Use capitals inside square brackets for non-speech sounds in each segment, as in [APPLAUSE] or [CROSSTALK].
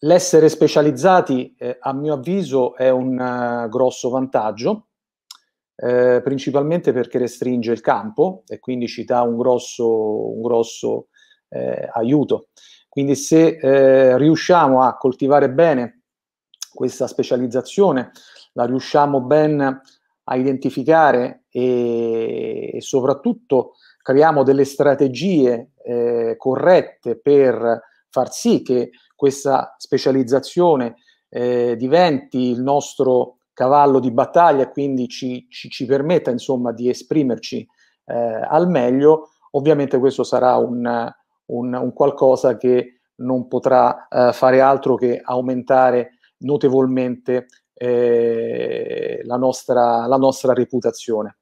l'essere specializzati, eh, a mio avviso, è un uh, grosso vantaggio, eh, principalmente perché restringe il campo e quindi ci dà un grosso, un grosso eh, aiuto. Quindi se eh, riusciamo a coltivare bene questa specializzazione, la riusciamo ben a identificare e, e soprattutto creiamo delle strategie eh, corrette per far sì che questa specializzazione eh, diventi il nostro cavallo di battaglia e quindi ci, ci, ci permetta insomma di esprimerci eh, al meglio, ovviamente questo sarà un, un, un qualcosa che non potrà eh, fare altro che aumentare notevolmente eh, la, nostra, la nostra reputazione.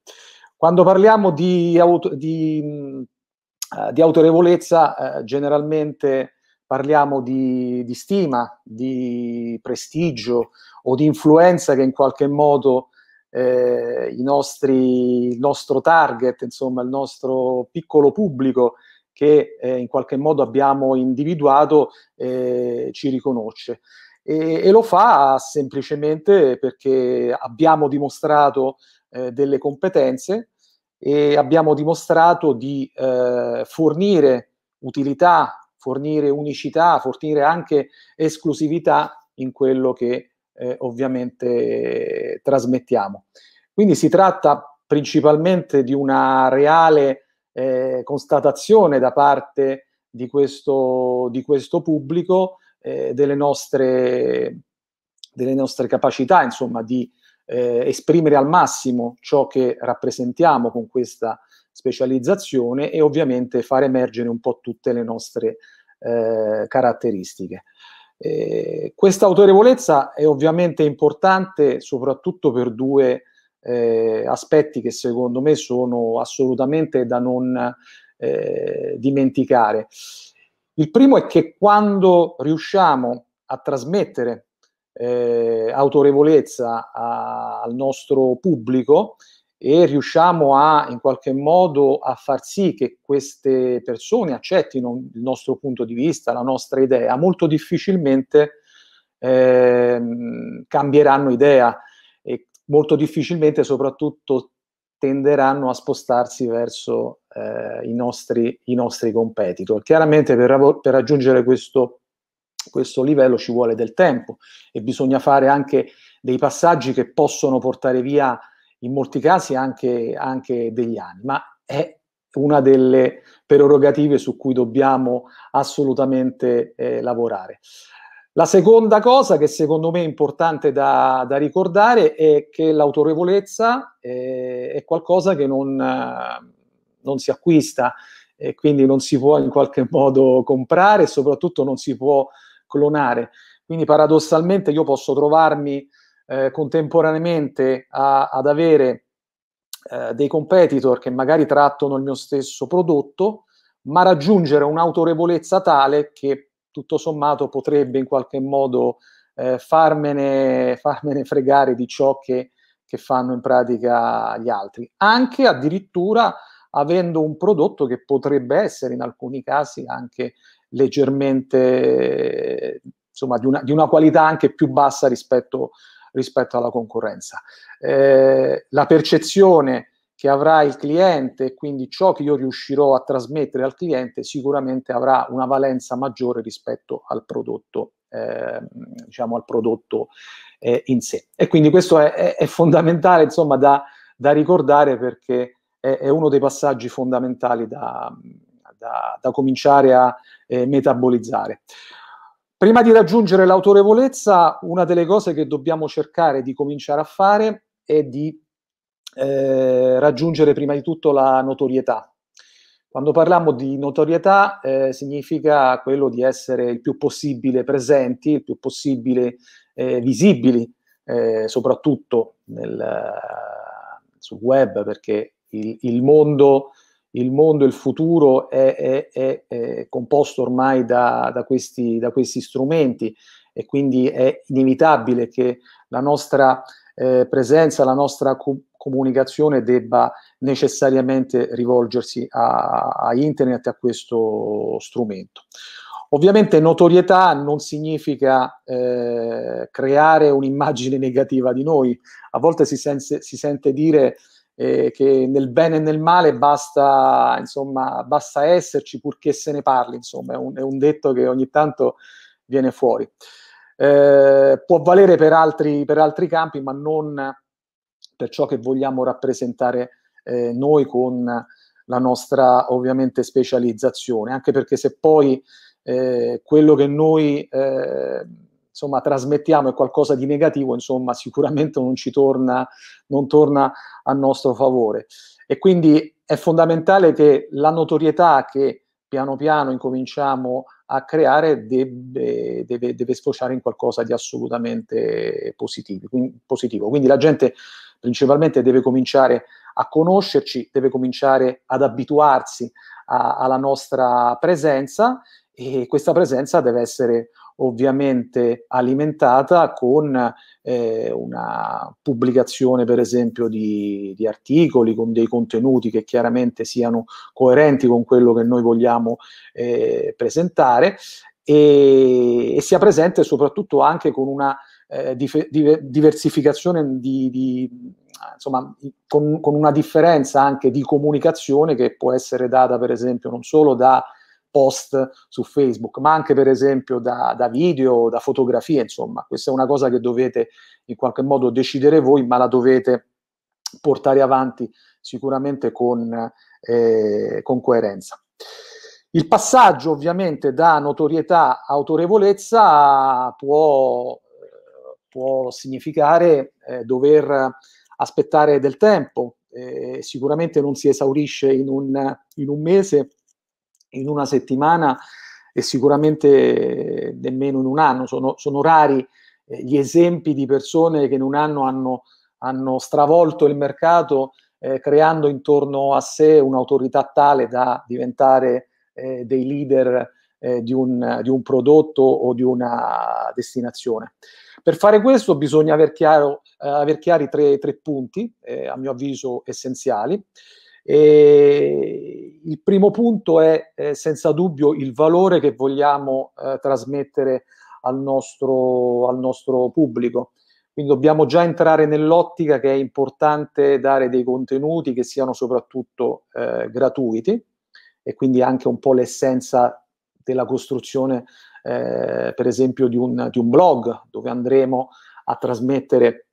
Quando parliamo di, auto, di, uh, di autorevolezza, uh, generalmente parliamo di, di, stima, di prestigio o di influenza che in qualche modo eh, nostri, il nostro target, insomma il nostro piccolo pubblico che eh, in qualche modo abbiamo individuato eh, ci riconosce. E, e, lo fa semplicemente perché abbiamo dimostrato eh, delle competenze e abbiamo dimostrato di eh, fornire utilità fornire unicità, fornire anche esclusività in quello che eh, ovviamente trasmettiamo. Quindi si tratta principalmente di una reale eh, constatazione da parte di questo, di questo pubblico eh, delle, nostre, delle nostre capacità, insomma, di eh, esprimere al massimo ciò che rappresentiamo con questa specializzazione e ovviamente far emergere un po' tutte le nostre eh, caratteristiche. Eh, questa autorevolezza è ovviamente importante soprattutto per due eh, aspetti che secondo me sono assolutamente da non eh, dimenticare. Il primo è che quando riusciamo a trasmettere eh, autorevolezza a, al nostro pubblico, e riusciamo a in qualche modo a far sì che queste persone accettino il nostro punto di vista, la nostra idea, molto difficilmente eh, cambieranno idea e molto difficilmente soprattutto tenderanno a spostarsi verso eh, i, nostri, i, nostri, competitor. Chiaramente per, per raggiungere questo, questo livello ci vuole del tempo e bisogna fare anche dei passaggi che possono portare via in molti casi anche, anche degli anni, ma è una delle prerogative su cui dobbiamo assolutamente eh, lavorare. La seconda cosa che secondo me è importante da, da ricordare è che l'autorevolezza eh, è qualcosa che non, non si acquista e quindi non si può in qualche modo comprare e soprattutto non si può clonare. Quindi paradossalmente io posso trovarmi eh, contemporaneamente a, ad avere eh, dei competitor che magari trattano il mio stesso prodotto, ma raggiungere un'autorevolezza tale che tutto sommato potrebbe in qualche modo eh, farmene, [LAUGHS] farmene, fregare di ciò che, che fanno in pratica gli altri, anche addirittura avendo un prodotto che potrebbe essere in alcuni casi anche leggermente insomma di una, di una qualità anche più bassa rispetto, rispetto alla concorrenza. Eh, la percezione che avrà il cliente quindi ciò che io riuscirò a trasmettere al cliente sicuramente avrà una valenza maggiore rispetto al prodotto, eh, diciamo al prodotto eh, in sé. E quindi questo è, è, è fondamentale insomma da, da, ricordare perché è, è, uno dei passaggi fondamentali da, da, da cominciare a eh, metabolizzare. Prima di raggiungere l'autorevolezza, una delle cose che dobbiamo cercare di cominciare a fare è di eh, raggiungere prima di tutto la notorietà. Quando parliamo di notorietà eh, significa quello di essere il più possibile presenti, il più possibile eh, visibili, eh, soprattutto nel, sul web, perché il, il mondo il mondo, il futuro è, è, è, è composto ormai da, da, questi, da, questi, strumenti e quindi è inevitabile che la nostra eh, presenza, la nostra co- comunicazione debba necessariamente rivolgersi a, a internet, a questo strumento. Ovviamente notorietà non significa eh, creare un'immagine [LAUGHS] negativa di noi. A volte si, sense, si sente dire eh, che nel bene e nel male basta, insomma, basta esserci purché se ne parli. Insomma, è un, è un detto che ogni tanto viene fuori. Eh, può valere per altri, per altri campi, ma non per ciò che vogliamo rappresentare eh, noi con la nostra ovviamente specializzazione, anche perché se poi eh, quello che noi eh, insomma trasmettiamo è qualcosa di negativo, insomma sicuramente non ci torna, non torna a nostro favore. E quindi è fondamentale che la notorietà che piano piano incominciamo a creare deve, deve, deve sfociare in qualcosa di assolutamente positivo. Quindi, positivo. Quindi la gente principalmente deve cominciare a conoscerci, deve cominciare ad abituarsi a, alla nostra presenza e questa presenza deve essere ovviamente alimentata con eh, una pubblicazione per esempio di, di, articoli, con dei contenuti che chiaramente siano coerenti con quello che noi vogliamo eh, presentare e, e, sia presente soprattutto anche con una eh, dif- diversificazione di, di insomma, con, con, una differenza anche di comunicazione che può essere data per esempio non solo da post su Facebook, ma anche per esempio da, da video, da fotografie, insomma, questa è una cosa che dovete in qualche modo decidere voi, ma la dovete portare avanti sicuramente con, eh, con coerenza. Il passaggio ovviamente da notorietà a autorevolezza può, può significare eh, dover aspettare del tempo, eh, sicuramente non si esaurisce in un, in un mese in una settimana e sicuramente nemmeno in un anno. Sono, sono rari eh, gli esempi di persone che in un anno hanno, hanno stravolto il mercato eh, creando intorno a sé un'autorità tale da diventare eh, dei leader eh, di, un, di, un, prodotto o di una destinazione. Per fare questo bisogna aver, chiaro, eh, aver chiari tre, tre punti, eh, a mio avviso essenziali. E il primo punto è eh, senza dubbio il valore che vogliamo eh, trasmettere al nostro, al nostro pubblico. Quindi dobbiamo già entrare nell'ottica che è importante dare dei contenuti che siano soprattutto eh, gratuiti e quindi anche un po' l'essenza della costruzione, eh, per esempio, di un, di un blog dove andremo a trasmettere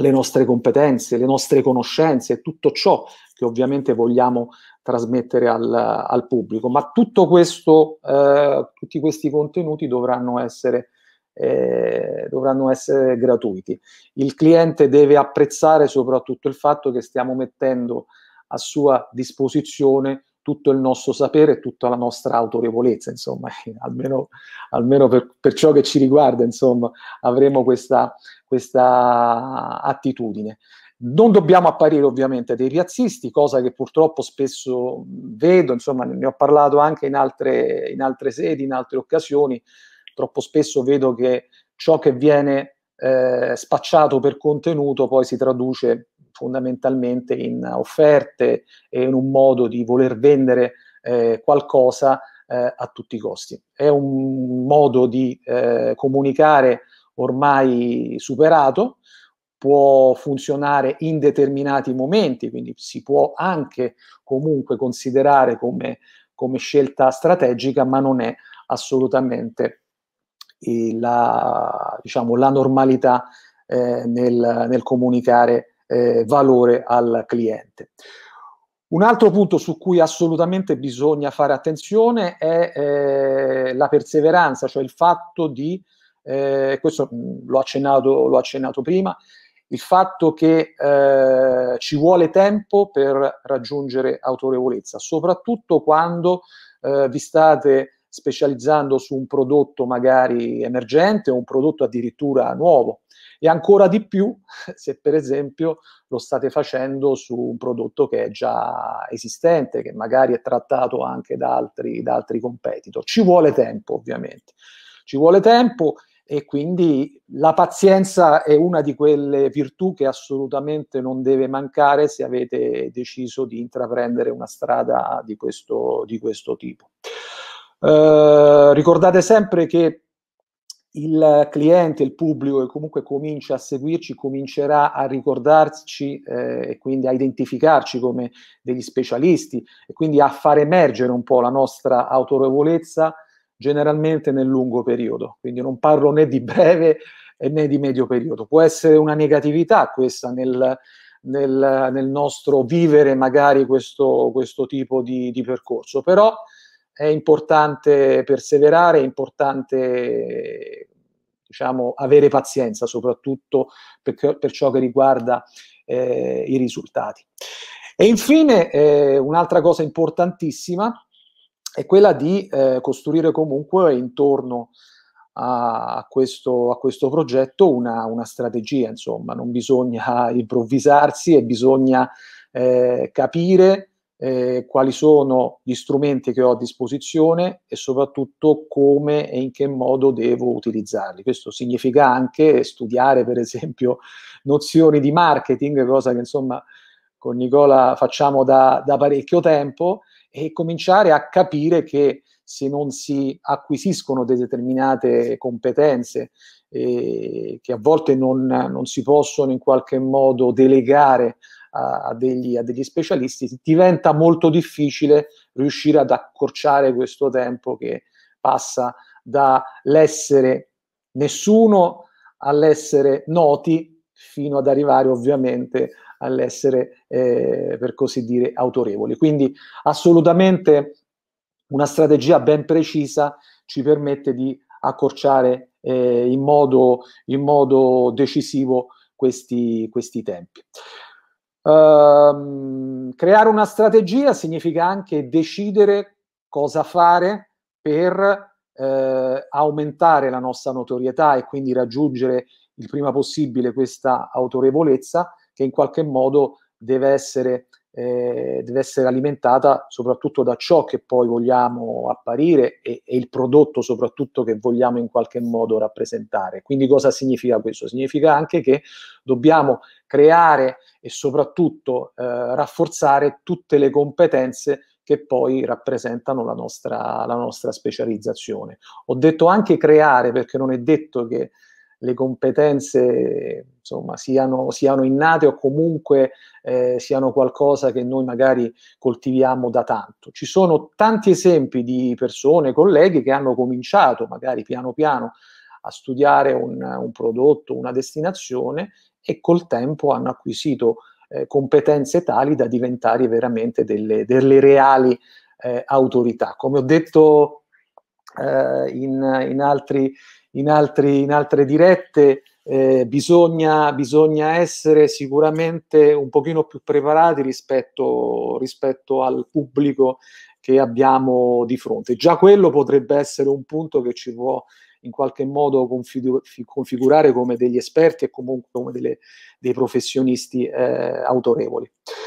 le nostre competenze, le nostre conoscenze, tutto ciò che ovviamente vogliamo trasmettere al, al pubblico. Ma tutto questo, eh, tutti questi contenuti dovranno essere, eh, dovranno essere gratuiti. Il cliente deve apprezzare soprattutto il fatto che stiamo mettendo a sua disposizione tutto il nostro sapere e tutta la nostra autorevolezza, insomma, [LAUGHS] almeno, almeno per, per, ciò che ci riguarda, insomma, avremo questa, questa attitudine. Non dobbiamo apparire ovviamente dei piazzisti, cosa che purtroppo spesso vedo, insomma, ne ho parlato anche in altre, in altre sedi, in altre occasioni, troppo spesso vedo che ciò che viene eh, spacciato per contenuto poi si traduce fondamentalmente in offerte e in un modo di voler vendere eh, qualcosa eh, a tutti i costi. È un modo di eh, comunicare ormai superato, può funzionare in determinati momenti, quindi si può anche comunque considerare come, come scelta strategica, ma non è assolutamente la, diciamo, la normalità eh, nel, nel comunicare eh, valore al cliente. Un altro punto su cui assolutamente bisogna fare attenzione è eh, la perseveranza, cioè il fatto di, eh, questo mh, l'ho, accennato, l'ho accennato prima, il fatto che eh, ci vuole tempo per raggiungere autorevolezza, soprattutto quando eh, vi state specializzando su un prodotto magari emergente o un prodotto addirittura nuovo e ancora di più [LAUGHS] se per esempio lo state facendo su un prodotto che è già esistente, che magari è trattato anche da altri, da altri competitor. Ci vuole tempo ovviamente, ci vuole tempo e quindi la pazienza è una di quelle virtù che assolutamente non deve mancare se avete deciso di intraprendere una strada di questo, di questo tipo. Eh, ricordate sempre che il cliente, il pubblico che comunque comincia a seguirci, comincerà a ricordarci eh, e quindi a identificarci come degli specialisti e quindi a far emergere un po' la nostra autorevolezza generalmente nel lungo periodo. Quindi non parlo né di breve né di medio periodo. Può essere una negatività questa nel, nel, nel nostro vivere magari questo, questo tipo di, di percorso, però è importante perseverare, è importante diciamo, avere pazienza, soprattutto per, per ciò che riguarda eh, i risultati. E infine eh, un'altra cosa importantissima è quella di eh, costruire comunque intorno a, questo, a questo, progetto una, una, strategia, insomma, non bisogna [LAUGHS] improvvisarsi e bisogna eh, capire eh, quali sono gli strumenti che ho a disposizione e soprattutto come e in che modo devo utilizzarli. Questo significa anche studiare, per esempio, [LAUGHS] nozioni di marketing, cosa che insomma con Nicola facciamo da, da parecchio tempo, e cominciare a capire che se non si acquisiscono determinate competenze eh, che a volte non, non, si possono in qualche modo delegare a, degli, a degli specialisti, diventa molto difficile riuscire ad accorciare questo tempo che passa dall'essere nessuno all'essere noti fino ad arrivare ovviamente all'essere, eh, per così dire, autorevoli. Quindi assolutamente una strategia ben precisa ci permette di accorciare eh, in, modo, in, modo, decisivo questi, questi tempi. Uh, creare una strategia significa anche decidere cosa fare per eh, aumentare la nostra notorietà e quindi raggiungere il prima possibile questa autorevolezza che in qualche modo deve essere, eh, deve essere alimentata soprattutto da ciò che poi vogliamo apparire e, e, il prodotto soprattutto che vogliamo in qualche modo rappresentare. Quindi cosa significa questo? Significa anche che dobbiamo creare e soprattutto eh, rafforzare tutte le competenze che poi rappresentano la nostra, la nostra specializzazione. Ho detto anche creare perché non è detto che le competenze insomma, siano, siano innate o comunque eh, siano qualcosa che noi magari coltiviamo da tanto. Ci sono tanti esempi di persone, colleghi che hanno cominciato magari piano piano a studiare un, un prodotto, una destinazione e col tempo hanno acquisito eh, competenze tali da diventare veramente delle, delle reali eh, autorità. Come ho detto eh, in, in, altri, in, altri, in altre dirette, eh, bisogna, bisogna, essere sicuramente un pochino più preparati rispetto, rispetto, al pubblico che abbiamo di fronte. Già quello potrebbe essere un punto che ci può in qualche modo configu- configurare come degli esperti e comunque come delle, dei professionisti eh, autorevoli.